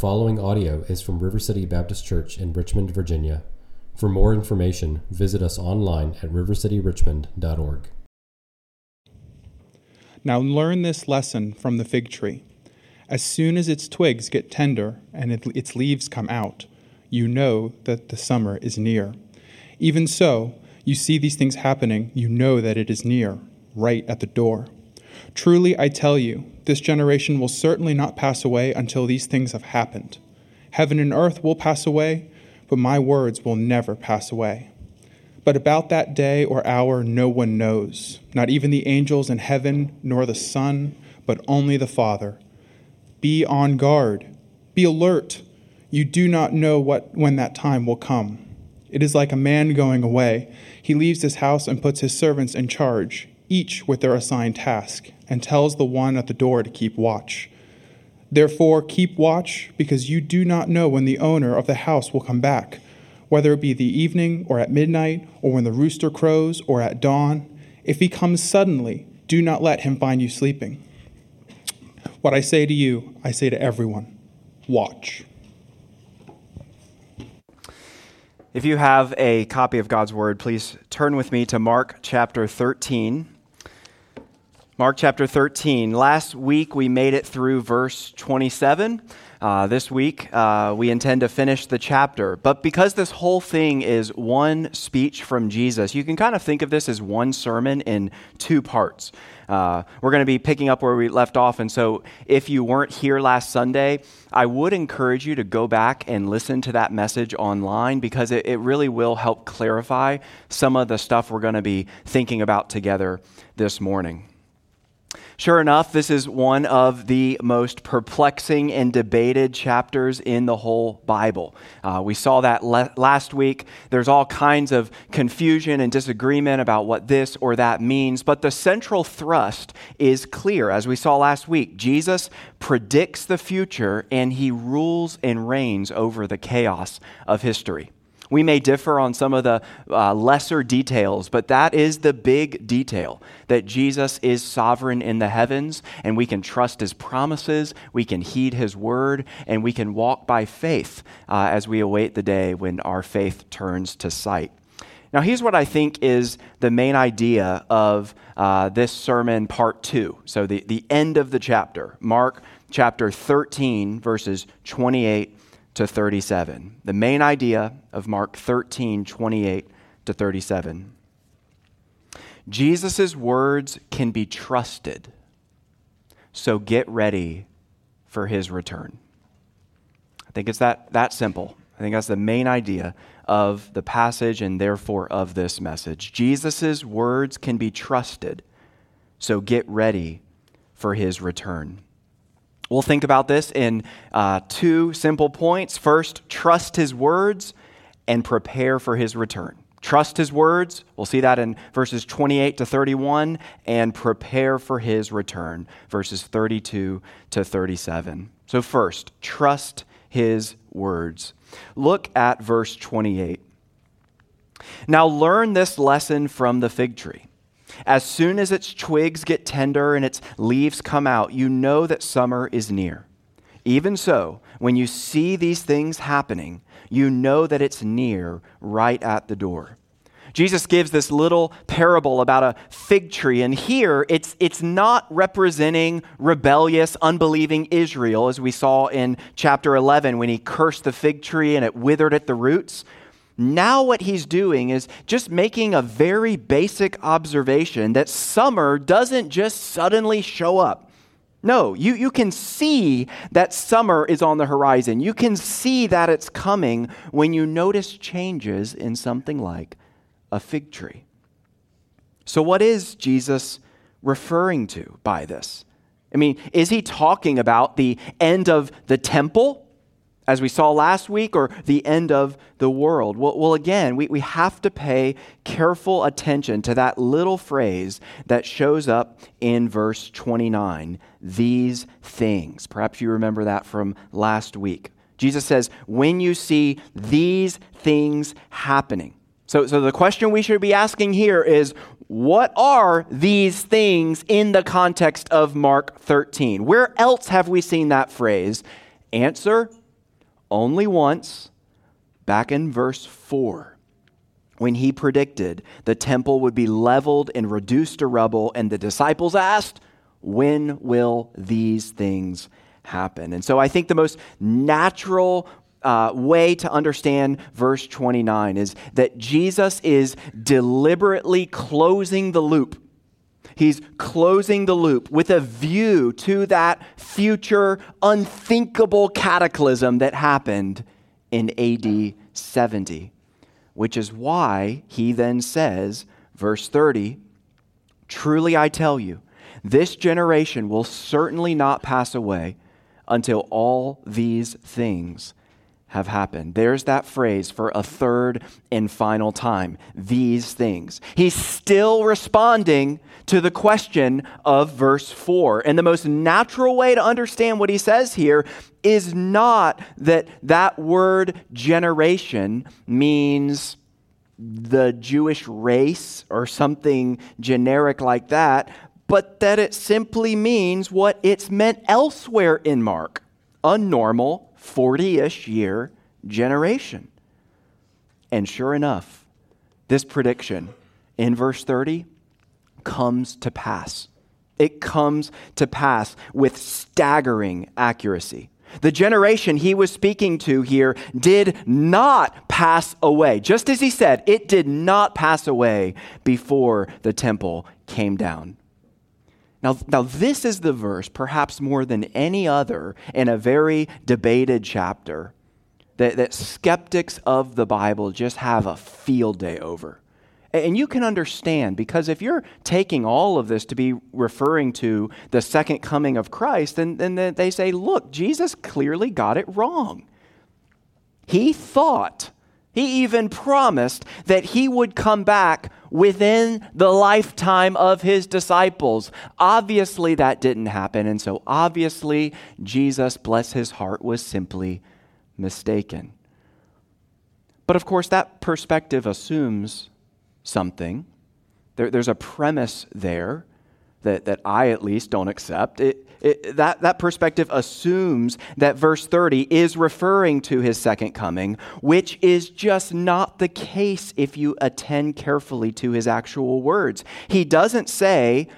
following audio is from River City Baptist Church in Richmond, Virginia. For more information, visit us online at rivercityrichmond.org. Now learn this lesson from the fig tree. As soon as its twigs get tender and its leaves come out, you know that the summer is near. Even so, you see these things happening, you know that it is near, right at the door. Truly, I tell you, this generation will certainly not pass away until these things have happened. Heaven and earth will pass away, but my words will never pass away. But about that day or hour, no one knows, not even the angels in heaven, nor the Son, but only the Father. Be on guard, be alert. You do not know what, when that time will come. It is like a man going away. He leaves his house and puts his servants in charge each with their assigned task, and tells the one at the door to keep watch. Therefore, keep watch, because you do not know when the owner of the house will come back, whether it be the evening, or at midnight, or when the rooster crows, or at dawn. If he comes suddenly, do not let him find you sleeping. What I say to you, I say to everyone watch. If you have a copy of God's Word, please turn with me to Mark chapter 13. Mark chapter 13. Last week we made it through verse 27. Uh, this week uh, we intend to finish the chapter. But because this whole thing is one speech from Jesus, you can kind of think of this as one sermon in two parts. Uh, we're going to be picking up where we left off. And so if you weren't here last Sunday, I would encourage you to go back and listen to that message online because it, it really will help clarify some of the stuff we're going to be thinking about together this morning. Sure enough, this is one of the most perplexing and debated chapters in the whole Bible. Uh, we saw that le- last week. There's all kinds of confusion and disagreement about what this or that means, but the central thrust is clear. As we saw last week, Jesus predicts the future and he rules and reigns over the chaos of history. We may differ on some of the uh, lesser details, but that is the big detail that Jesus is sovereign in the heavens, and we can trust his promises, we can heed his word, and we can walk by faith uh, as we await the day when our faith turns to sight. Now, here's what I think is the main idea of uh, this sermon, part two. So, the, the end of the chapter, Mark chapter 13, verses 28 to 37. The main idea of Mark 13, 28 to 37. Jesus' words can be trusted, so get ready for his return. I think it's that, that simple. I think that's the main idea of the passage and therefore of this message. Jesus' words can be trusted, so get ready for his return. We'll think about this in uh, two simple points. First, trust his words and prepare for his return. Trust his words. We'll see that in verses 28 to 31, and prepare for his return, verses 32 to 37. So, first, trust his words. Look at verse 28. Now, learn this lesson from the fig tree. As soon as its twigs get tender and its leaves come out, you know that summer is near. Even so, when you see these things happening, you know that it's near, right at the door. Jesus gives this little parable about a fig tree, and here it's, it's not representing rebellious, unbelieving Israel, as we saw in chapter 11 when he cursed the fig tree and it withered at the roots. Now, what he's doing is just making a very basic observation that summer doesn't just suddenly show up. No, you, you can see that summer is on the horizon. You can see that it's coming when you notice changes in something like a fig tree. So, what is Jesus referring to by this? I mean, is he talking about the end of the temple? As we saw last week, or the end of the world? Well, well, again, we, we have to pay careful attention to that little phrase that shows up in verse 29 these things. Perhaps you remember that from last week. Jesus says, when you see these things happening. So, so the question we should be asking here is what are these things in the context of Mark 13? Where else have we seen that phrase? Answer only once, back in verse 4, when he predicted the temple would be leveled and reduced to rubble, and the disciples asked, When will these things happen? And so I think the most natural uh, way to understand verse 29 is that Jesus is deliberately closing the loop. He's closing the loop with a view to that future unthinkable cataclysm that happened in AD 70, which is why he then says, verse 30, Truly I tell you, this generation will certainly not pass away until all these things have happened. There's that phrase for a third and final time. These things. He's still responding to the question of verse 4. And the most natural way to understand what he says here is not that that word generation means the Jewish race or something generic like that, but that it simply means what it's meant elsewhere in Mark a normal 40 ish year generation. And sure enough, this prediction in verse 30 comes to pass. It comes to pass with staggering accuracy. The generation he was speaking to here did not pass away. Just as he said, it did not pass away before the temple came down. Now, now, this is the verse, perhaps more than any other, in a very debated chapter, that, that skeptics of the Bible just have a field day over. And you can understand because if you're taking all of this to be referring to the second coming of Christ, then, then they say, look, Jesus clearly got it wrong. He thought he even promised that he would come back within the lifetime of his disciples. Obviously, that didn't happen. And so, obviously, Jesus, bless his heart, was simply mistaken. But of course, that perspective assumes something. There, there's a premise there that, that I at least don't accept. It, it, that, that perspective assumes that verse 30 is referring to his second coming, which is just not the case if you attend carefully to his actual words. He doesn't say,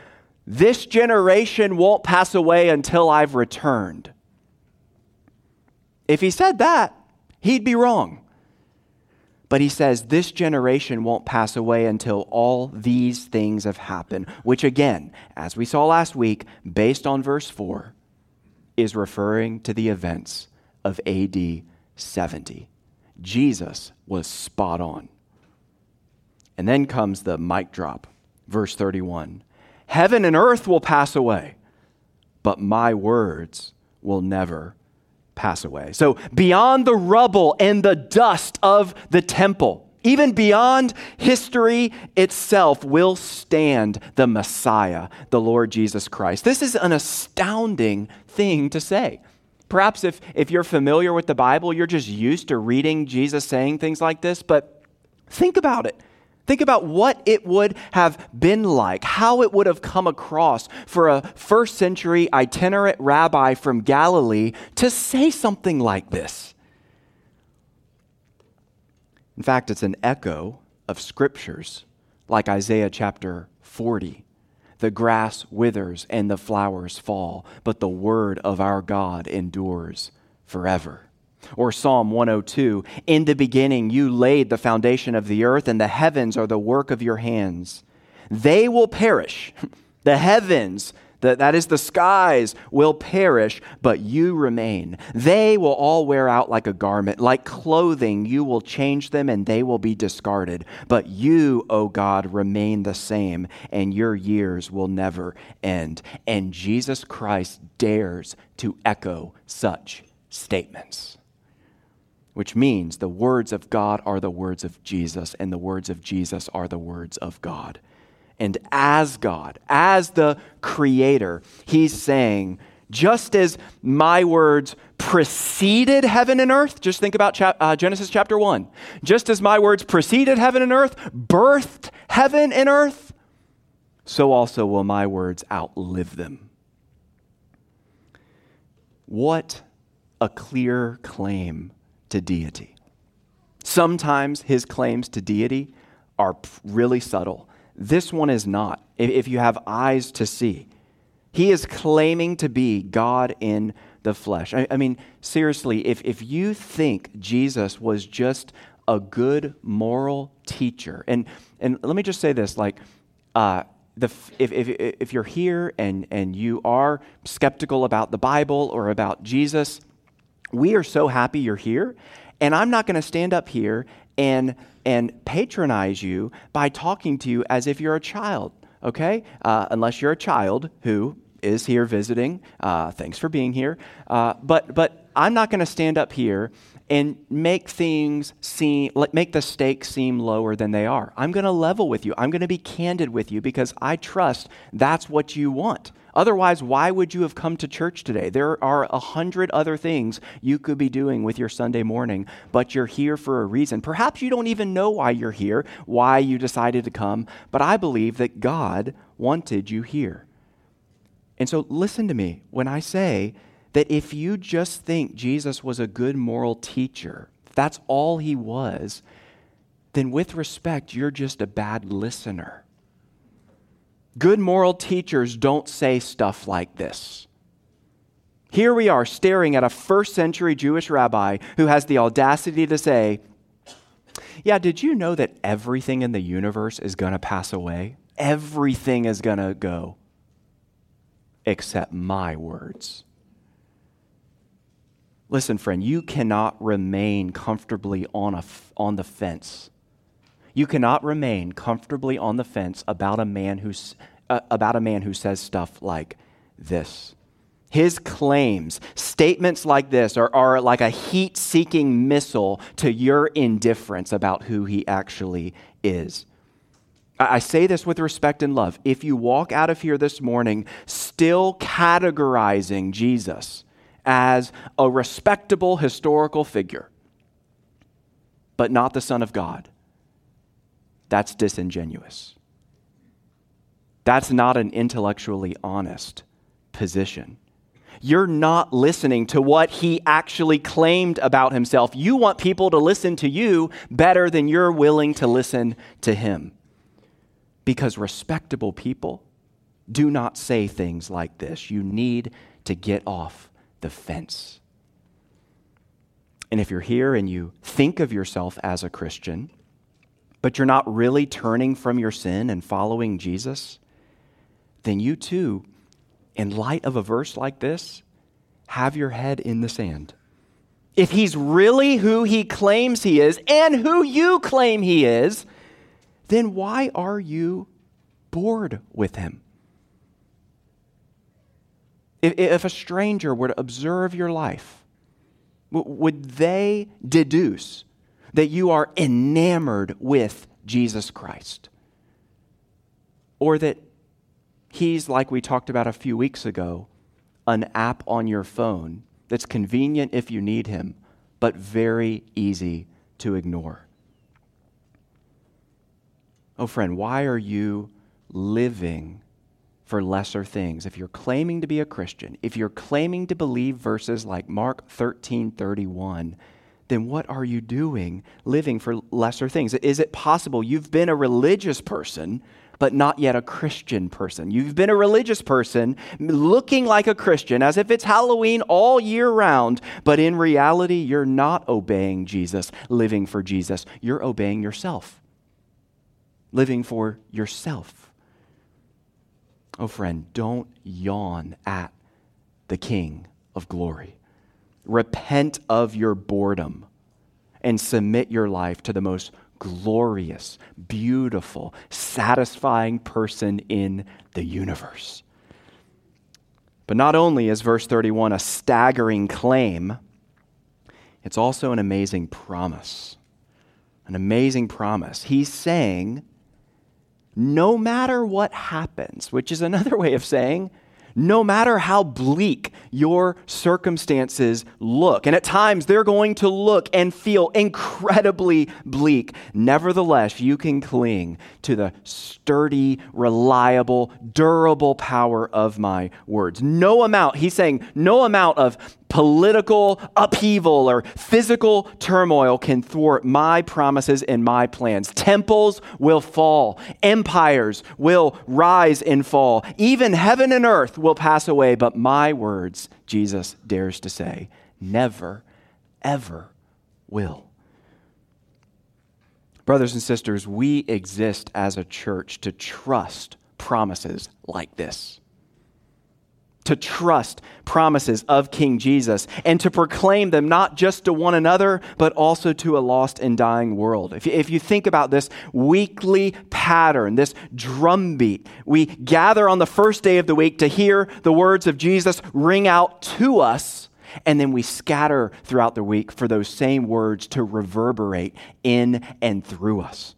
This generation won't pass away until I've returned. If he said that, he'd be wrong. But he says, This generation won't pass away until all these things have happened, which, again, as we saw last week, based on verse 4, is referring to the events of AD 70. Jesus was spot on. And then comes the mic drop, verse 31. Heaven and earth will pass away, but my words will never pass away. So, beyond the rubble and the dust of the temple, even beyond history itself, will stand the Messiah, the Lord Jesus Christ. This is an astounding thing to say. Perhaps if, if you're familiar with the Bible, you're just used to reading Jesus saying things like this, but think about it. Think about what it would have been like, how it would have come across for a first century itinerant rabbi from Galilee to say something like this. In fact, it's an echo of scriptures like Isaiah chapter 40. The grass withers and the flowers fall, but the word of our God endures forever. Or Psalm 102 In the beginning, you laid the foundation of the earth, and the heavens are the work of your hands. They will perish. The heavens, the, that is, the skies, will perish, but you remain. They will all wear out like a garment. Like clothing, you will change them, and they will be discarded. But you, O God, remain the same, and your years will never end. And Jesus Christ dares to echo such statements which means the words of God are the words of Jesus, and the words of Jesus are the words of God. And as God, as the Creator, He's saying, just as my words preceded heaven and earth, just think about chap- uh, Genesis chapter 1. Just as my words preceded heaven and earth, birthed heaven and earth, so also will my words outlive them. What a clear claim to deity. Sometimes his claims to deity are really subtle. This one is not, if you have eyes to see. He is claiming to be God in the flesh. I, mean, seriously, if, if you think Jesus was just a good moral teacher, and, and let me just say this like, uh, the, if, if, if you're here and, and you are skeptical about the Bible or about Jesus, we are so happy you're here. And I'm not going to stand up here and, and patronize you by talking to you as if you're a child, okay? Uh, unless you're a child who is here visiting. Uh, thanks for being here. Uh, but, but I'm not going to stand up here and make things seem make the stakes seem lower than they are. I'm going to level with you. I'm going to be candid with you because I trust that's what you want. Otherwise, why would you have come to church today? There are a hundred other things you could be doing with your Sunday morning, but you're here for a reason. Perhaps you don't even know why you're here, why you decided to come, but I believe that God wanted you here. And so listen to me when I say that if you just think Jesus was a good moral teacher, that's all he was, then with respect, you're just a bad listener. Good moral teachers don't say stuff like this. Here we are staring at a first century Jewish rabbi who has the audacity to say, Yeah, did you know that everything in the universe is going to pass away? Everything is going to go except my words. Listen, friend, you cannot remain comfortably on, a, on the fence. You cannot remain comfortably on the fence about a man who's, uh, about a man who says stuff like this. His claims, statements like this, are, are like a heat seeking missile to your indifference about who he actually is. I say this with respect and love. If you walk out of here this morning still categorizing Jesus as a respectable historical figure, but not the Son of God. That's disingenuous. That's not an intellectually honest position. You're not listening to what he actually claimed about himself. You want people to listen to you better than you're willing to listen to him. Because respectable people do not say things like this. You need to get off the fence. And if you're here and you think of yourself as a Christian, but you're not really turning from your sin and following Jesus, then you too, in light of a verse like this, have your head in the sand. If he's really who he claims he is and who you claim he is, then why are you bored with him? If, a stranger were to observe your life, would they deduce that you are enamored with Jesus Christ? Or that he's, like we talked about a few weeks ago, an app on your phone that's convenient if you need him, but very easy to ignore? Oh, friend, why are you living for lesser things. If you're claiming to be a Christian, if you're claiming to believe verses like Mark 13 31, then what are you doing living for lesser things? Is it possible you've been a religious person, but not yet a Christian person? You've been a religious person looking like a Christian as if it's Halloween all year round, but in reality, you're not obeying Jesus, living for Jesus. You're obeying yourself, living for yourself. Oh, friend, don't yawn at the King of glory. Repent of your boredom and submit your life to the most glorious, beautiful, satisfying person in the universe. But not only is verse 31 a staggering claim, it's also an amazing promise. An amazing promise. He's saying, no matter what happens, which is another way of saying, no matter how bleak your circumstances look, and at times they're going to look and feel incredibly bleak, nevertheless, you can cling to the sturdy, reliable, durable power of my words. No amount, he's saying, no amount of political upheaval or physical turmoil can thwart my promises and my plans. Temples will fall, empires will rise and fall, even heaven and earth will pass away, but my words, Jesus dares to say, never, ever will. Brothers and sisters, we exist as a church to trust promises like this. To trust promises of King Jesus and to proclaim them not just to one another, but also to a lost and dying world. If if you think about this weekly pattern, this drumbeat, we gather on the first day of the week to hear the words of Jesus ring out to us and then we scatter throughout the week for those same words to reverberate in and through us.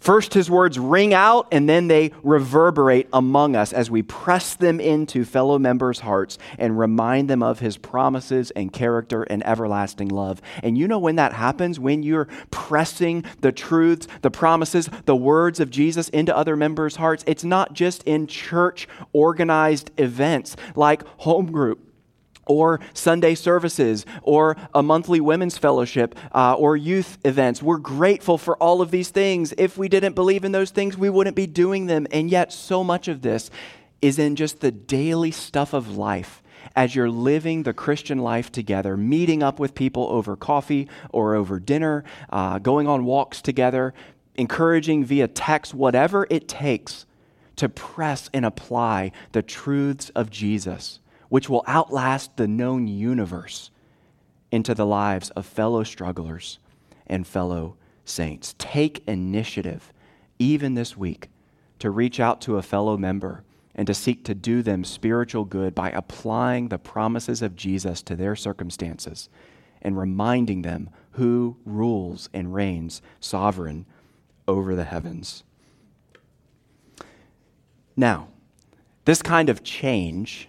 First, his words ring out, and then they reverberate among us as we press them into fellow members' hearts and remind them of his promises and character and everlasting love. And you know when that happens? When you're pressing the truths, the promises, the words of Jesus into other members' hearts. It's not just in church organized events like home group or Sunday services, or a monthly women's fellowship, uh, or youth events. We're grateful for all of these things. If we didn't believe in those things, we wouldn't be doing them. And yet, so much of this is in just the daily stuff of life as you're living the Christian life together, meeting up with people over coffee or over dinner, uh, going on walks together, encouraging via text, whatever it takes to press and apply the truths of Jesus which will outlast the known universe into the lives of fellow strugglers and fellow saints. Take initiative, even this week, to reach out to a fellow member and to seek to do them spiritual good by applying the promises of Jesus to their circumstances and reminding them who rules and reigns sovereign over the heavens. Now, this kind of change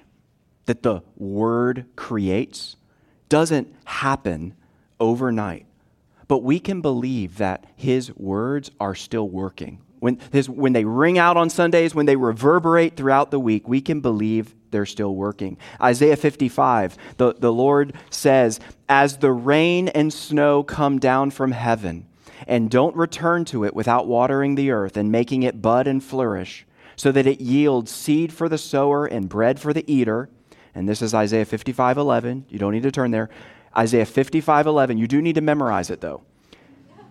that the Word creates doesn't happen overnight. But we can believe that His words are still working. When, his, when they ring out on Sundays, when they reverberate throughout the week, we can believe they're still working. Isaiah 55, the, the Lord says, As the rain and snow come down from heaven, and don't return to it without watering the earth and making it bud and flourish, so that it yields seed for the sower and bread for the eater, and this is Isaiah 55 11. You don't need to turn there. Isaiah 55 11. You do need to memorize it, though.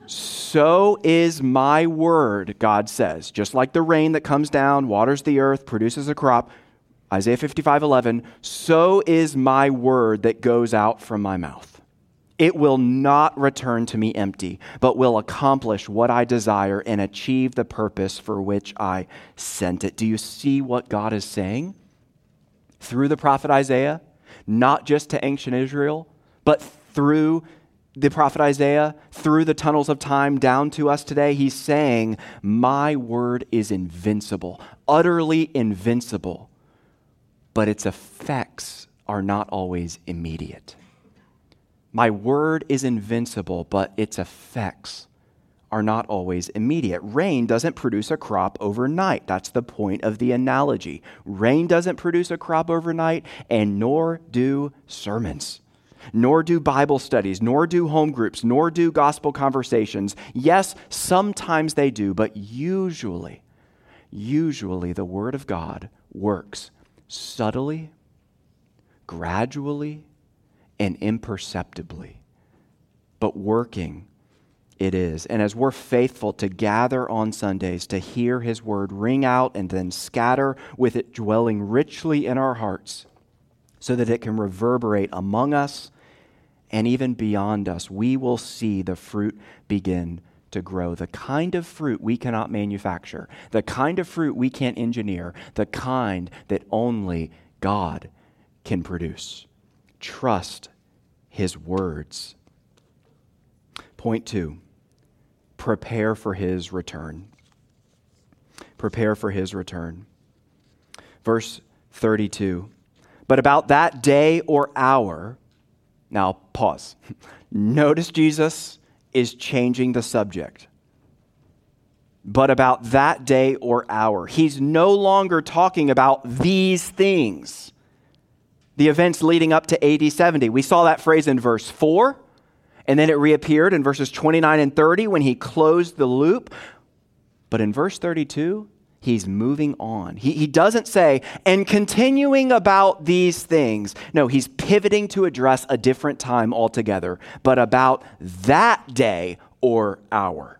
So is my word, God says. Just like the rain that comes down, waters the earth, produces a crop. Isaiah 55 11. So is my word that goes out from my mouth. It will not return to me empty, but will accomplish what I desire and achieve the purpose for which I sent it. Do you see what God is saying? Through the prophet Isaiah, not just to ancient Israel, but through the prophet Isaiah, through the tunnels of time down to us today, he's saying, My word is invincible, utterly invincible, but its effects are not always immediate. My word is invincible, but its effects are not always immediate. Rain doesn't produce a crop overnight. That's the point of the analogy. Rain doesn't produce a crop overnight, and nor do sermons. Nor do Bible studies, nor do home groups, nor do gospel conversations. Yes, sometimes they do, but usually, usually the Word of God works subtly, gradually, and imperceptibly, but working it is. And as we're faithful to gather on Sundays to hear His word ring out and then scatter with it dwelling richly in our hearts so that it can reverberate among us and even beyond us, we will see the fruit begin to grow. The kind of fruit we cannot manufacture, the kind of fruit we can't engineer, the kind that only God can produce. Trust His words. Point two prepare for his return. Prepare for his return. Verse 32. But about that day or hour, now pause. Notice Jesus is changing the subject. But about that day or hour, he's no longer talking about these things. the events leading up to AD 70. We saw that phrase in verse 4, and then it reappeared in verses 29 and 30 when he closed the loop. But in verse 32, he's moving on. He, he doesn't say, and continuing about these things. No, he's pivoting to address a different time altogether, but about that day or hour.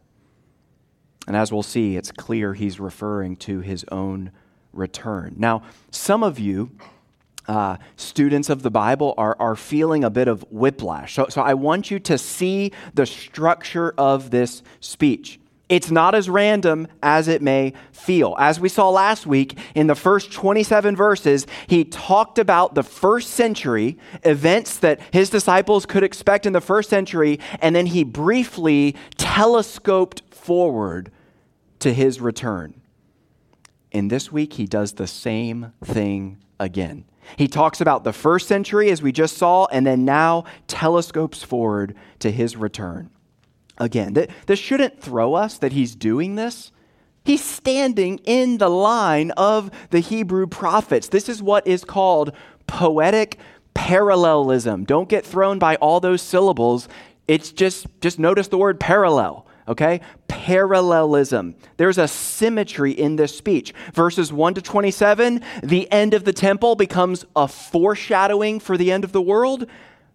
And as we'll see, it's clear he's referring to his own return. Now, some of you, uh, students of the Bible, are, are feeling a bit of whiplash. So, so I want you to see the structure of this speech. It's not as random as it may feel. As we saw last week, in the first 27 verses, he talked about the first century, events that his disciples could expect in the first century, and then he briefly telescoped forward to his return. In this week, he does the same thing again. He talks about the first century, as we just saw, and then now telescopes forward to his return again. This shouldn't throw us that he's doing this. He's standing in the line of the Hebrew prophets. This is what is called poetic parallelism. Don't get thrown by all those syllables. It's just just notice the word parallel, okay? Parallelism. There's a symmetry in this speech. Verses 1 to 27, the end of the temple becomes a foreshadowing for the end of the world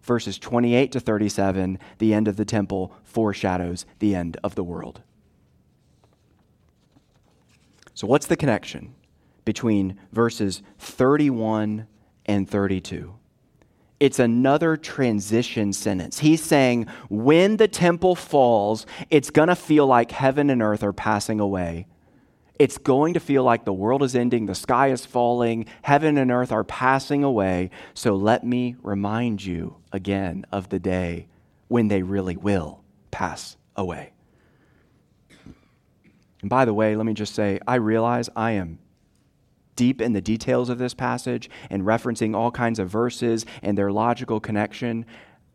verses 28 to 37, the end of the temple foreshadows the end of the world. So, what's the connection between verses 31 and 32? It's another transition sentence. He's saying, when the temple falls, it's going to feel like heaven and earth are passing away. It's going to feel like the world is ending, the sky is falling, heaven and earth are passing away. So let me remind you again of the day when they really will pass away. And by the way, let me just say, I realize I am deep in the details of this passage and referencing all kinds of verses and their logical connection.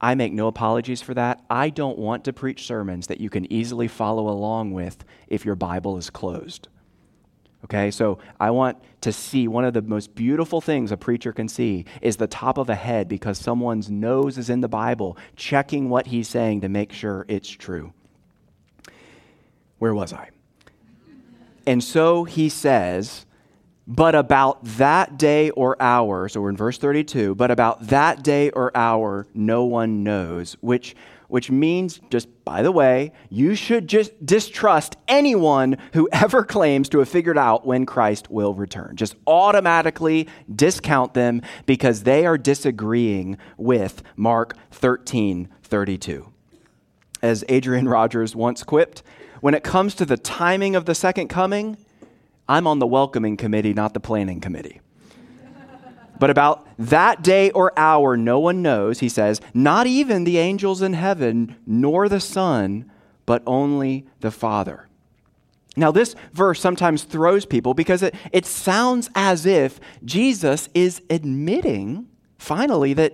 I make no apologies for that. I don't want to preach sermons that you can easily follow along with if your Bible is closed. Okay, so I want to see one of the most beautiful things a preacher can see is the top of a head because someone's nose is in the Bible, checking what he's saying to make sure it's true. Where was I? And so he says, but about that day or hour, so we're in verse 32, but about that day or hour, no one knows, which which means, just by the way, you should just distrust anyone who ever claims to have figured out when Christ will return. Just automatically discount them because they are disagreeing with Mark 13 32. As Adrian Rogers once quipped, when it comes to the timing of the second coming, I'm on the welcoming committee, not the planning committee. But about that day or hour, no one knows, he says, not even the angels in heaven, nor the Son, but only the Father. Now, this verse sometimes throws people because it, it sounds as if Jesus is admitting, finally, that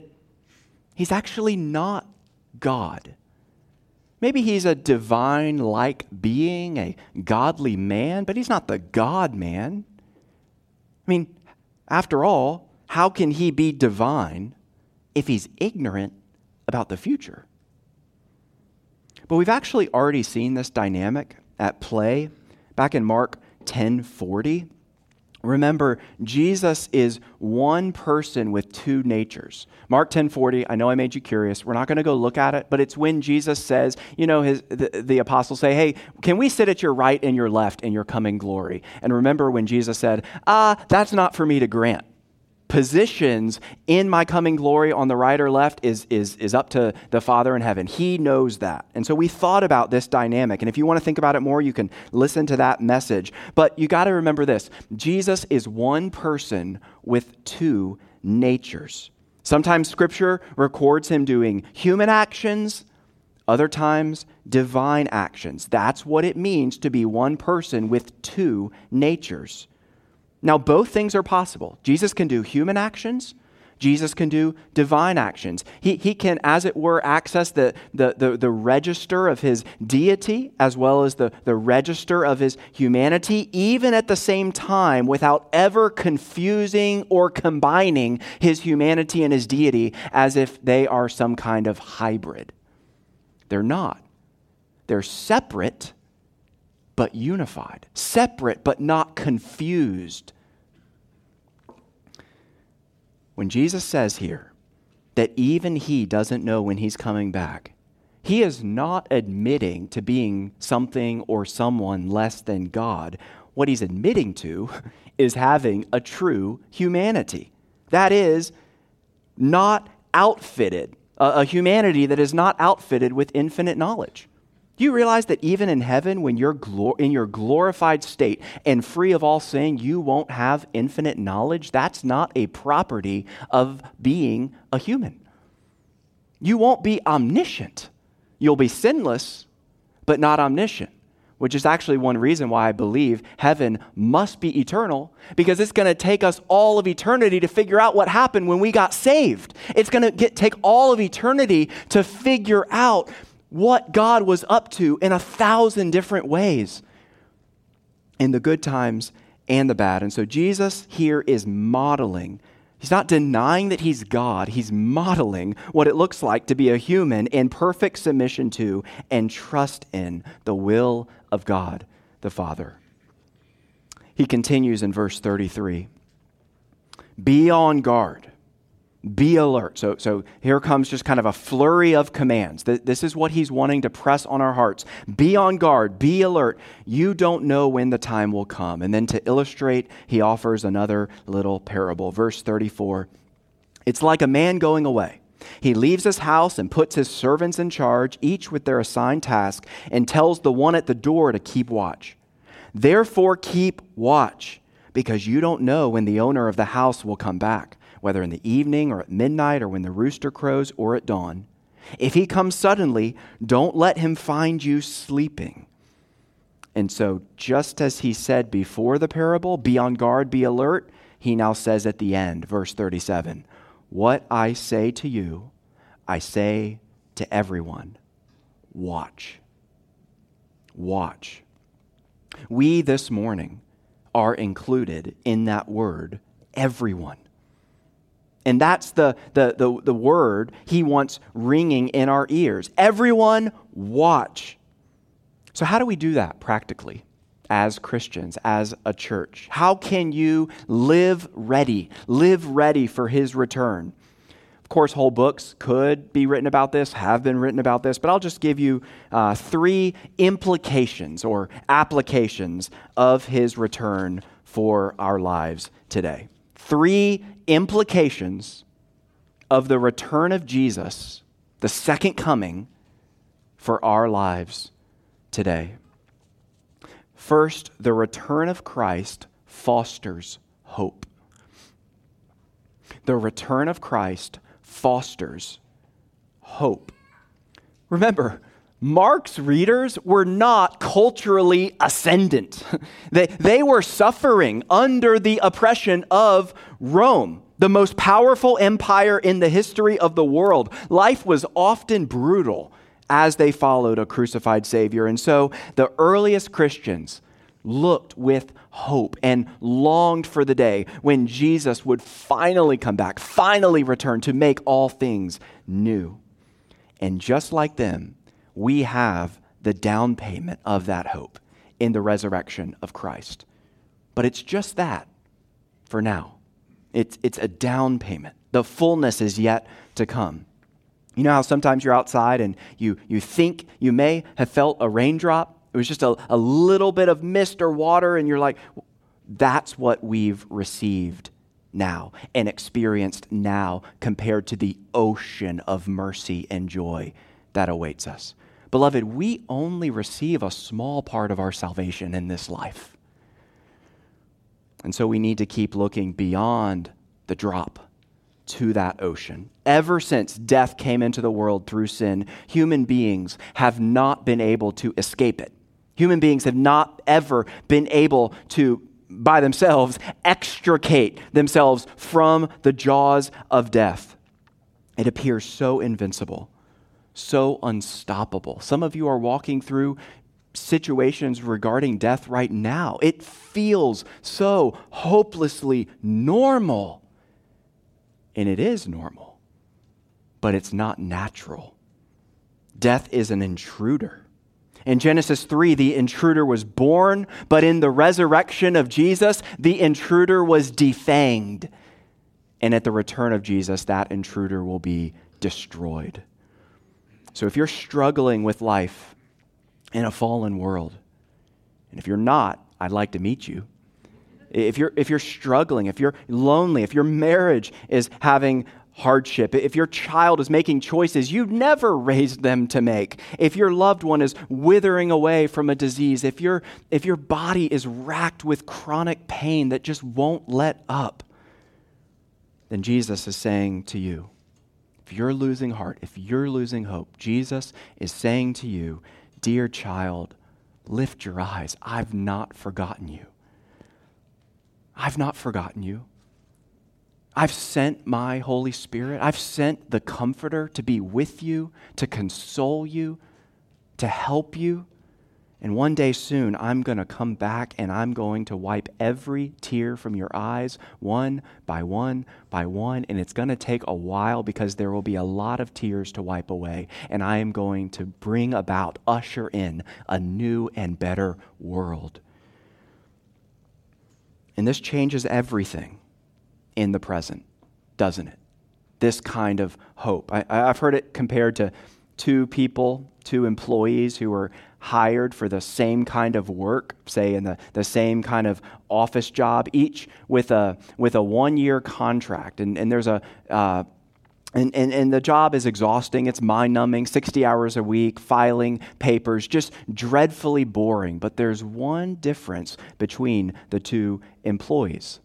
he's actually not God. Maybe he's a divine like being, a godly man, but he's not the God man. I mean, after all, how can he be divine if he's ignorant about the future? But we've actually already seen this dynamic at play back in Mark 10:40. Remember, Jesus is one person with two natures. Mark 10:40, I know I made you curious. We're not going to go look at it, but it's when Jesus says, you know, his, the, the apostles say, "Hey, can we sit at your right and your left in your coming glory?" And remember when Jesus said, "Ah, that's not for me to grant." Positions in my coming glory on the right or left is, is, is up to the Father in heaven. He knows that. And so we thought about this dynamic. And if you want to think about it more, you can listen to that message. But you got to remember this Jesus is one person with two natures. Sometimes scripture records him doing human actions, other times divine actions. That's what it means to be one person with two natures. Now, both things are possible. Jesus can do human actions, Jesus can do divine actions. He, he can, as it were, access the, the, the, the, register of his deity as well as the, the register of his humanity, even at the same time, without ever confusing or combining his humanity and his deity as if they are some kind of hybrid. They're not. They're separate but unified, separate but not confused when Jesus says here that even he doesn't know when he's coming back, he is not admitting to being something or someone less than God. What he's admitting to is having a true humanity. That is, not outfitted, a, humanity that is not outfitted with infinite knowledge. Do you realize that even in heaven, when you're glor- in your glorified state and free of all sin, you won't have infinite knowledge? That's not a property of being a human. You won't be omniscient. You'll be sinless, but not omniscient, which is actually one reason why I believe heaven must be eternal, because it's going to take us all of eternity to figure out what happened when we got saved. It's going to take all of eternity to figure out what God was up to in a thousand different ways in the good times and the bad. And so Jesus here is modeling. He's not denying that he's God. He's modeling what it looks like to be a human in perfect submission to and trust in the will of God the Father. He continues in verse 33 Be on guard be alert. So, so here comes just kind of a flurry of commands. This is what he's wanting to press on our hearts. Be on guard, be alert. You don't know when the time will come. And then to illustrate, he offers another little parable. Verse 34 It's like a man going away. He leaves his house and puts his servants in charge, each with their assigned task, and tells the one at the door to keep watch. Therefore, keep watch, because you don't know when the owner of the house will come back whether in the evening or at midnight or when the rooster crows or at dawn. If he comes suddenly, don't let him find you sleeping. And so, just as he said before the parable, be on guard, be alert, he now says at the end, verse 37, What I say to you, I say to everyone watch. Watch. We this morning are included in that word, everyone. And that's the, the, the, the, word he wants ringing in our ears. Everyone, watch. So, how do we do that practically as Christians, as a church? How can you live ready, live ready for his return? Of course, whole books could be written about this, have been written about this, but I'll just give you uh, three implications or applications of his return for our lives today. Three implications of the return of Jesus, the second coming, for our lives today. First, the return of Christ fosters hope. The return of Christ fosters hope. Remember, Mark's readers were not culturally ascendant. They, they were suffering under the oppression of Rome, the most powerful empire in the history of the world. Life was often brutal as they followed a crucified Savior. And so the earliest Christians looked with hope and longed for the day when Jesus would finally come back, finally return to make all things new. And just like them, we have the down payment of that hope in the resurrection of Christ. But it's just that for now. It's, it's a down payment. The fullness is yet to come. You know how sometimes you're outside and you, you think you may have felt a raindrop? It was just a, a little bit of mist or water, and you're like, that's what we've received now and experienced now compared to the ocean of mercy and joy that awaits us. Beloved, we only receive a small part of our salvation in this life. And so we need to keep looking beyond the drop to that ocean. Ever since death came into the world through sin, human beings have not been able to escape it. Human beings have not ever been able to by themselves extricate themselves from the jaws of death. It appears so invincible, so unstoppable. Some of you are walking through situations regarding death right now. It feels so hopelessly normal. And it is normal, but it's not natural. Death is an intruder. In Genesis 3, the intruder was born, but in the resurrection of Jesus, the intruder was defanged. And at the return of Jesus, that intruder will be destroyed. So if you're struggling with life in a fallen world, and if you're not, I'd like to meet you. If you're, if you're struggling, if you're lonely, if your marriage is having hardship, if your child is making choices you never raised them to make, if your loved one is withering away from a disease, if, your if your body is racked with chronic pain that just won't let up, then Jesus is saying to you, if you're losing heart, if you're losing hope, Jesus is saying to you, Dear child, lift your eyes. I've not forgotten you. I've not forgotten you. I've sent my Holy Spirit. I've sent the Comforter to be with you, to console you, to help you. And one day soon, I'm going to come back and I'm going to wipe every tear from your eyes, one by one by one. And it's going to take a while because there will be a lot of tears to wipe away. And I am going to bring about, usher in a new and better world. And this changes everything in the present, doesn't it? This kind of hope. I, have heard it compared to two people, two employees who were hired for the same kind of work, say in the, the same kind of office job, each with a, with a one year contract. And, and there's a, uh, and, and, and the job is exhausting. It's mind numbing, 60 hours a week, filing papers, just dreadfully boring. But there's one difference between the two employees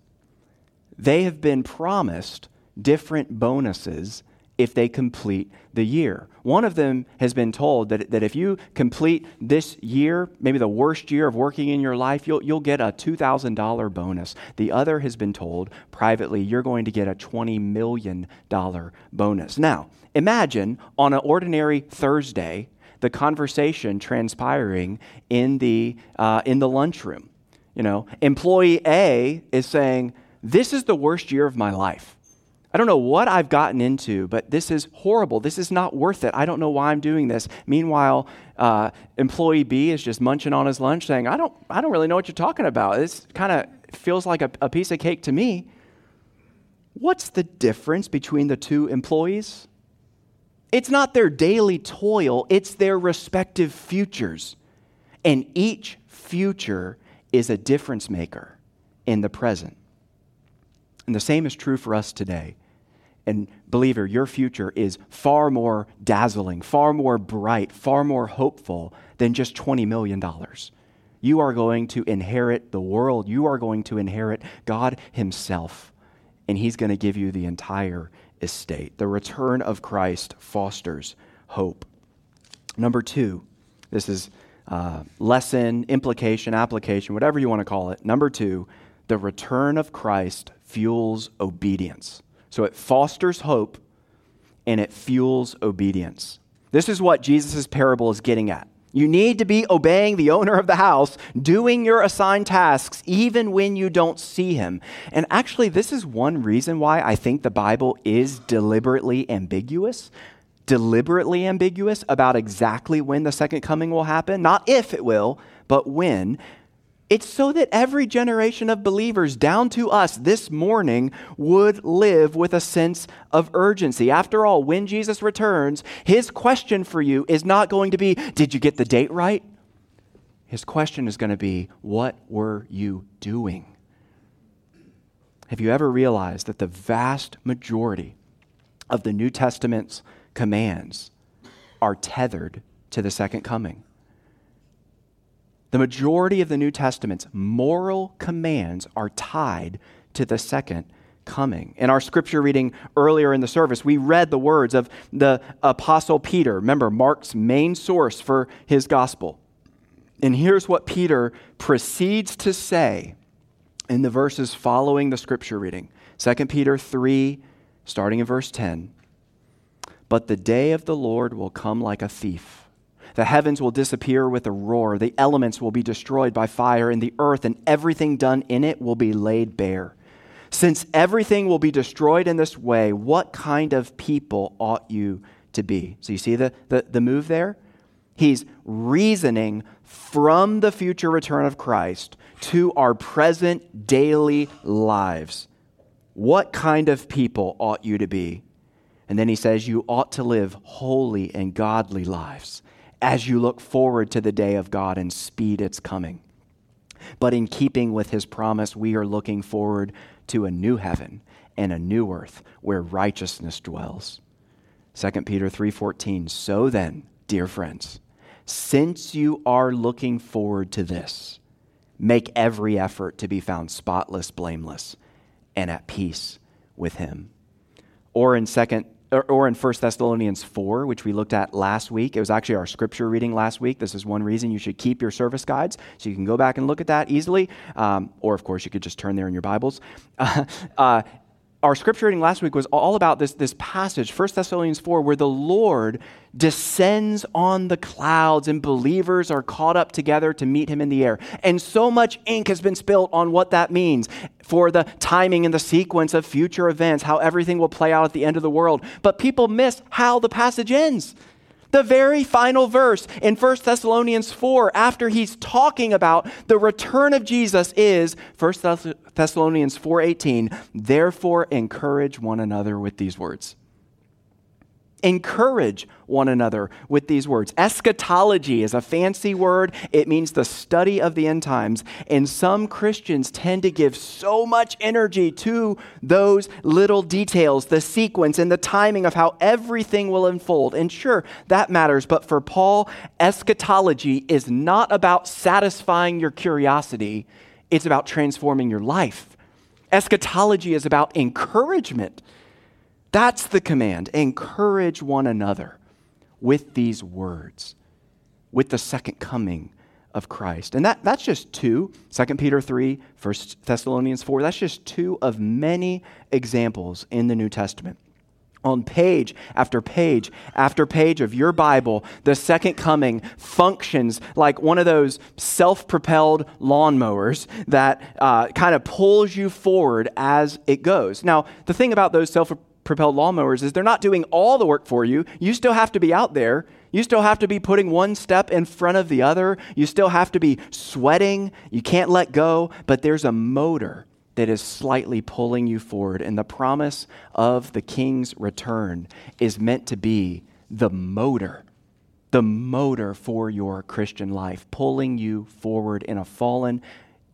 they have been promised different bonuses if they complete the year. One of them has been told that, that if you complete this year, maybe the worst year of working in your life, you'll, you'll get a $2,000 bonus. The other has been told privately, you're going to get a $20 million bonus. Now, imagine on an ordinary Thursday, the conversation transpiring in the, uh, in the lunchroom. You know, employee A is saying, this is the worst year of my life. I don't know what I've gotten into, but this is horrible. This is not worth it. I don't know why I'm doing this. Meanwhile, uh, employee B is just munching on his lunch saying, I don't, I don't really know what you're talking about. This kind of feels like a, a piece of cake to me. What's the difference between the two employees? It's not their daily toil, it's their respective futures. And each future is a difference maker in the present. And the same is true for us today. And believer, your future is far more dazzling, far more bright, far more hopeful than just $20 million. You are going to inherit the world. You are going to inherit God Himself. And He's going to give you the entire estate. The return of Christ fosters hope. Number two, this is uh, lesson, implication, application, whatever you want to call it. Number two, the return of Christ fuels obedience. So it fosters hope and it fuels obedience. This is what Jesus' parable is getting at. You need to be obeying the owner of the house, doing your assigned tasks, even when you don't see him. And actually, this is one reason why I think the Bible is deliberately ambiguous. Deliberately ambiguous about exactly when the second coming will happen. Not if it will, but when. It's so that every generation of believers, down to us this morning, would live with a sense of urgency. After all, when Jesus returns, his question for you is not going to be, Did you get the date right? His question is going to be, What were you doing? Have you ever realized that the vast majority of the New Testament's commands are tethered to the second coming? The majority of the New Testament's moral commands are tied to the second coming. In our scripture reading earlier in the service, we read the words of the Apostle Peter. Remember, Mark's main source for his gospel. And here's what Peter proceeds to say in the verses following the scripture reading 2 Peter 3, starting in verse 10. But the day of the Lord will come like a thief. The heavens will disappear with a roar, the elements will be destroyed by fire, and the earth and everything done in it will be laid bare. Since everything will be destroyed in this way, what kind of people ought you to be? So you see the, the, the move there? He's reasoning from the future return of Christ to our present daily lives. What kind of people ought you to be? And then he says, You ought to live holy and godly lives as you look forward to the day of God and speed its coming. But in keeping with his promise, we are looking forward to a new heaven and a new earth where righteousness dwells. 2 Peter 3:14 So then, dear friends, since you are looking forward to this, make every effort to be found spotless, blameless, and at peace with him. Or in second or in 1 Thessalonians 4, which we looked at last week. It was actually our scripture reading last week. This is one reason you should keep your service guides, so you can go back and look at that easily. Um, or, of course, you could just turn there in your Bibles. Uh, our scripture reading last week was all about this, this passage, 1 Thessalonians 4, where the Lord descends on the clouds and believers are caught up together to meet him in the air. And so much ink has been spilled on what that means for the timing and the sequence of future events, how everything will play out at the end of the world. But people miss how the passage ends. The very final verse in 1 Thessalonians 4, after he's talking about the return of Jesus, is 1 Thessalonians 4:18, therefore encourage one another with these words. Encourage one another with these words. Eschatology is a fancy word. It means the study of the end times. And some Christians tend to give so much energy to those little details, the sequence and the timing of how everything will unfold. And sure, that matters. But for Paul, eschatology is not about satisfying your curiosity, it's about transforming your life. Eschatology is about encouragement. That's the command. Encourage one another with these words, with the second coming of Christ. And that, that's just two. 2 Peter 3, 1 Thessalonians 4. That's just two of many examples in the New Testament. On page after page after page of your Bible, the second coming functions like one of those self propelled lawnmowers that uh, kind of pulls you forward as it goes. Now, the thing about those self propelled lawnmowers is they're not doing all the work for you. You still have to be out there. You still have to be putting one step in front of the other. You still have to be sweating. You can't let go, but there's a motor that is slightly pulling you forward. And the promise of the king's return is meant to be the motor, the motor for your Christian life, pulling you forward in a fallen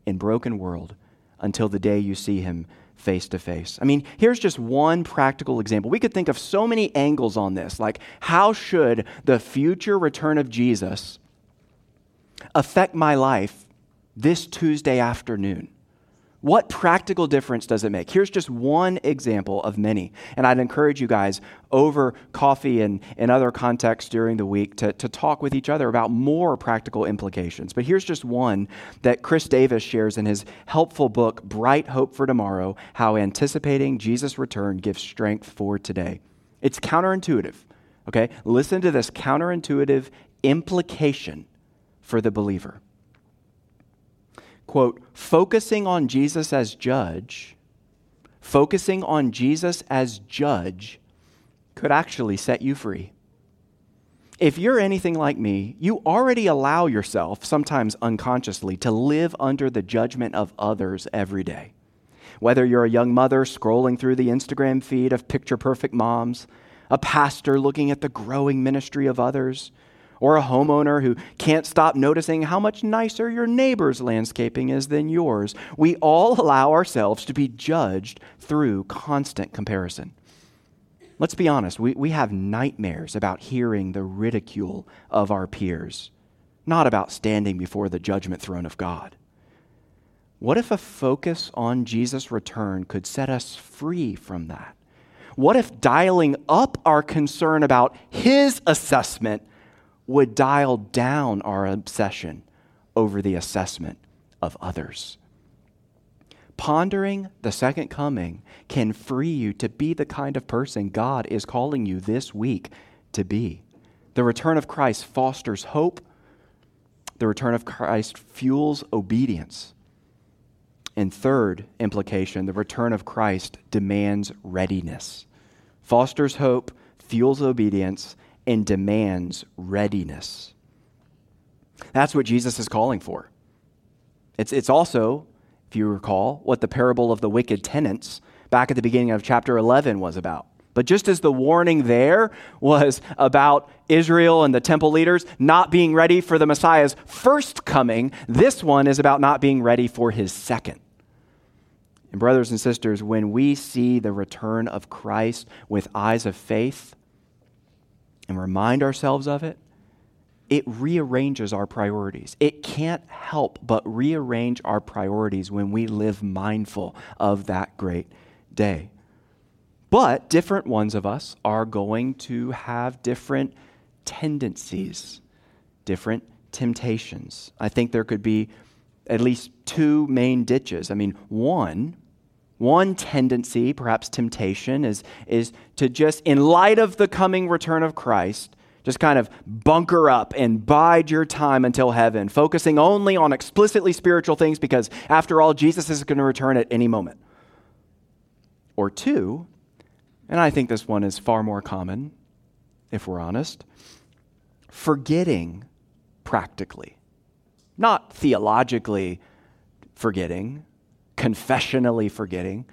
and broken world until the day you see him face to face. I mean, here's just one practical example. We could think of so many angles on this. Like, how should the future return of Jesus affect my life this Tuesday afternoon? What practical difference does it make? Here's just one example of many. And I'd encourage you guys over coffee and, and other contexts during the week to, to talk with each other about more practical implications. But here's just one that Chris Davis shares in his helpful book, Bright Hope for Tomorrow How Anticipating Jesus' Return Gives Strength for Today. It's counterintuitive. Okay? Listen to this counterintuitive implication for the believer quote, focusing on Jesus as judge, focusing on Jesus as judge could actually set you free. If you're anything like me, you already allow yourself, sometimes unconsciously, to live under the judgment of others every day. Whether you're a young mother scrolling through the Instagram feed of picture perfect moms, a pastor looking at the growing ministry of others, or a homeowner who can't stop noticing how much nicer your neighbor's landscaping is than yours. We all allow ourselves to be judged through constant comparison. Let's be honest, we, we have nightmares about hearing the ridicule of our peers, not about standing before the judgment throne of God. What if a focus on Jesus' return could set us free from that? What if dialing up our concern about his assessment would dial down our obsession over the assessment of others. Pondering the second coming can free you to be the kind of person God is calling you this week to be. The return of Christ fosters hope. The return of Christ fuels obedience. And third implication, the return of Christ demands readiness. Fosters hope, fuels obedience, and demands readiness. That's what Jesus is calling for. It's, it's also, if you recall, what the parable of the wicked tenants back at the beginning of chapter 11 was about. But just as the warning there was about Israel and the temple leaders not being ready for the Messiah's first coming, this one is about not being ready for his second. And, brothers and sisters, when we see the return of Christ with eyes of faith and remind ourselves of it, it rearranges our priorities. It can't help but rearrange our priorities when we live mindful of that great day. But different ones of us are going to have different tendencies, different temptations. I think there could be at least two main ditches. I mean, one, one tendency, perhaps temptation, is, is to just, in light of the coming return of Christ, just kind of bunker up and bide your time until heaven, focusing only on explicitly spiritual things because, after all, Jesus is going to return at any moment. Or two, and I think this one is far more common, if we're honest, forgetting practically, not theologically forgetting, confessionally forgetting,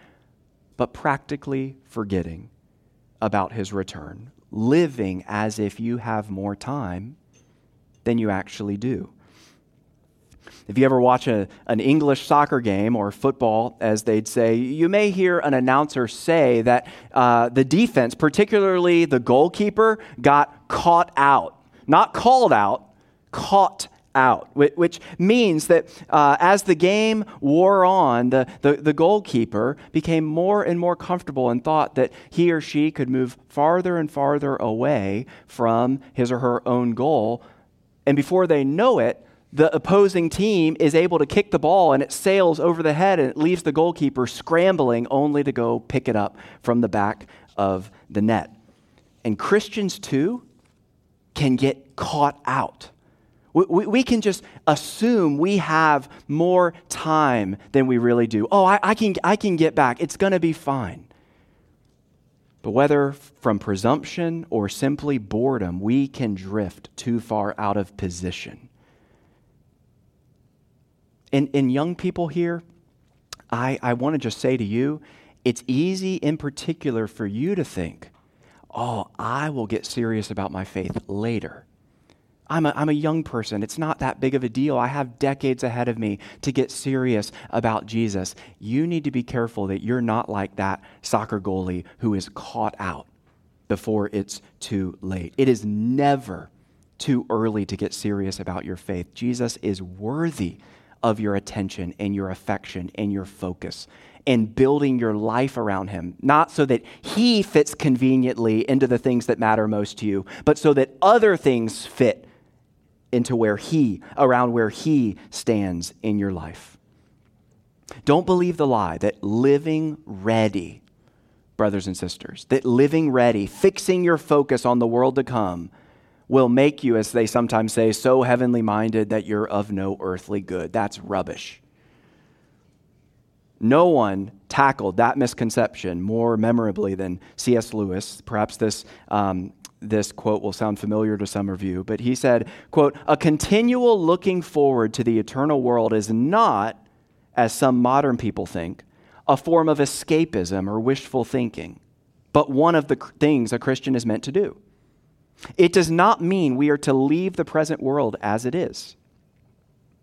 but practically forgetting about his return, living as if you have more time than you actually do. If you ever watch a, an English soccer game or football, as they'd say, you may hear an announcer say that uh, the defense, particularly the goalkeeper, got caught out. Not called out, caught out, which means that uh, as the game wore on, the, the, the, goalkeeper became more and more comfortable and thought that he or she could move farther and farther away from his or her own goal. And before they know it, the opposing team is able to kick the ball and it sails over the head and it leaves the goalkeeper scrambling only to go pick it up from the back of the net. And Christians, too, can get caught out. We, we, can just assume we have more time than we really do. Oh, I, I can, I can get back. It's going to be fine. But whether from presumption or simply boredom, we can drift too far out of position. In, in young people here, I, I want to just say to you, it's easy in particular for you to think, oh, I will get serious about my faith later. I'm a, I'm a young person. It's not that big of a deal. I have decades ahead of me to get serious about Jesus. You need to be careful that you're not like that soccer goalie who is caught out before it's too late. It is never too early to get serious about your faith. Jesus is worthy of your attention and your affection and your focus and building your life around him, not so that he fits conveniently into the things that matter most to you, but so that other things fit into where he, around where he stands in your life. Don't believe the lie that living ready, brothers and sisters, that living ready, fixing your focus on the world to come, will make you, as they sometimes say, so heavenly minded that you're of no earthly good. That's rubbish. No one tackled that misconception more memorably than C.S. Lewis. Perhaps this, um, this quote will sound familiar to some of you, but he said, quote, a continual looking forward to the eternal world is not, as some modern people think, a form of escapism or wishful thinking, but one of the things a Christian is meant to do. It does not mean we are to leave the present world as it is.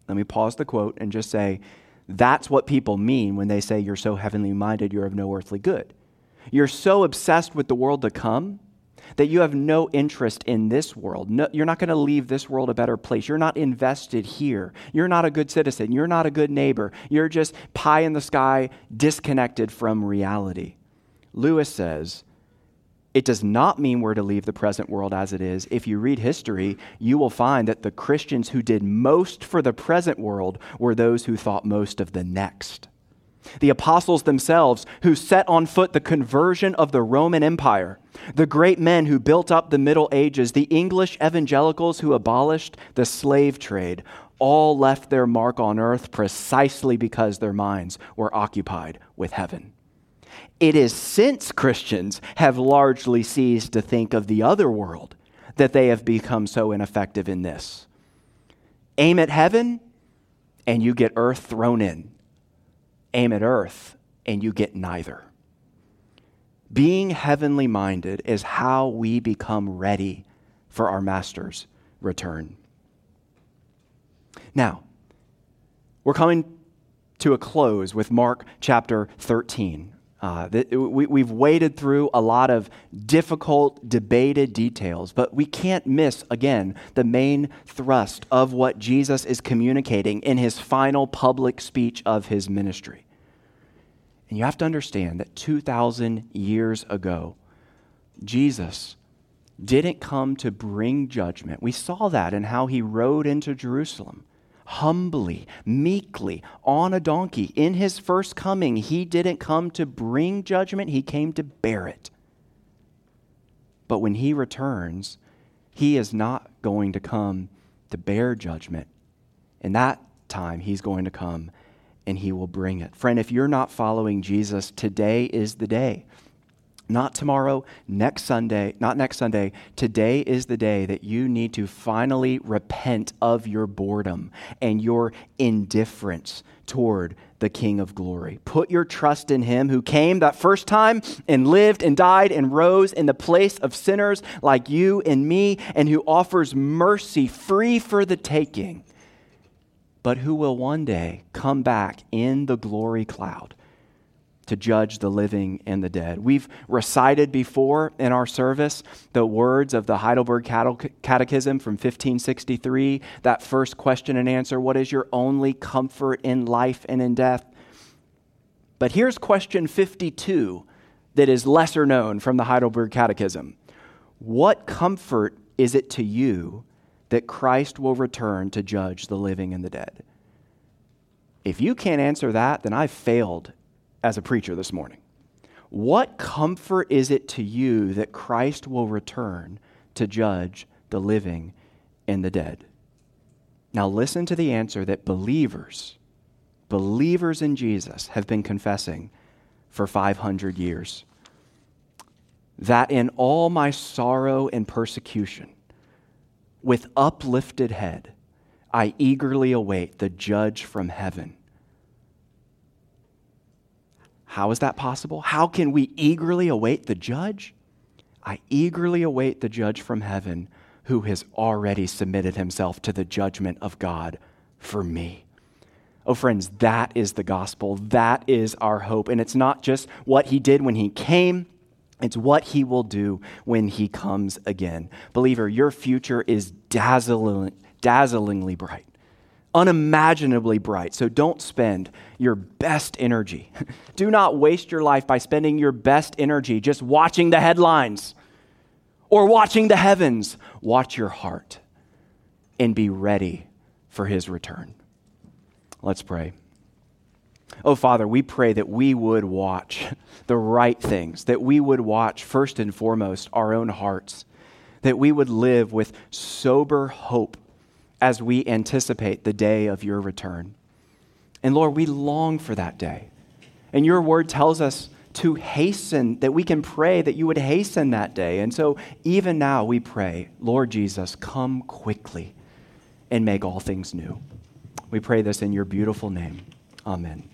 Let me pause the quote and just say that's what people mean when they say you're so heavenly minded, you're of no earthly good. You're so obsessed with the world to come that you have no interest in this world. No, you're not going to leave this world a better place. You're not invested here. You're not a good citizen. You're not a good neighbor. You're just pie in the sky, disconnected from reality. Lewis says, it does not mean we're to leave the present world as it is. If you read history, you will find that the Christians who did most for the present world were those who thought most of the next. The apostles themselves, who set on foot the conversion of the Roman Empire, the great men who built up the Middle Ages, the English evangelicals who abolished the slave trade, all left their mark on earth precisely because their minds were occupied with heaven. It is since Christians have largely ceased to think of the other world that they have become so ineffective in this. Aim at heaven, and you get earth thrown in. Aim at earth, and you get neither. Being heavenly minded is how we become ready for our Master's return. Now, we're coming to a close with Mark chapter 13. Uh, we, have waded through a lot of difficult, debated details, but we can't miss, again, the main thrust of what Jesus is communicating in his final public speech of his ministry. And you have to understand that 2,000 years ago, Jesus didn't come to bring judgment. We saw that in how he rode into Jerusalem humbly, meekly, on a donkey. In his first coming, he didn't come to bring judgment, he came to bear it. But when he returns, he is not going to come to bear judgment. In that time, he's going to come and he will bring it. Friend, if you're not following Jesus, today is the day. Not tomorrow, next Sunday, not next Sunday. Today is the day that you need to finally repent of your boredom and your indifference toward the King of glory. Put your trust in him who came that first time and lived and died and rose in the place of sinners like you and me, and who offers mercy free for the taking, but who will one day come back in the glory cloud to judge the living and the dead. We've recited before in our service the words of the Heidelberg Catechism from 1563, that first question and answer What is your only comfort in life and in death? But here's question 52 that is lesser known from the Heidelberg Catechism What comfort is it to you that Christ will return to judge the living and the dead? If you can't answer that, then I've failed as a preacher this morning. What comfort is it to you that Christ will return to judge the living and the dead? Now, listen to the answer that believers, believers in Jesus, have been confessing for 500 years. That in all my sorrow and persecution, with uplifted head, I eagerly await the judge from heaven how is that possible? How can we eagerly await the judge? I eagerly await the judge from heaven who has already submitted himself to the judgment of God for me. Oh, friends, that is the gospel. That is our hope. And it's not just what he did when he came, it's what he will do when he comes again. Believer, your future is dazzling, dazzlingly bright unimaginably bright. So don't spend your best energy. Do not waste your life by spending your best energy just watching the headlines or watching the heavens. Watch your heart and be ready for his return. Let's pray. Oh, Father, we pray that we would watch the right things, that we would watch first and foremost our own hearts, that we would live with sober hope as we anticipate the day of your return. And Lord, we long for that day. And your word tells us to hasten, that we can pray that you would hasten that day. And so even now we pray, Lord Jesus, come quickly and make all things new. We pray this in your beautiful name. Amen.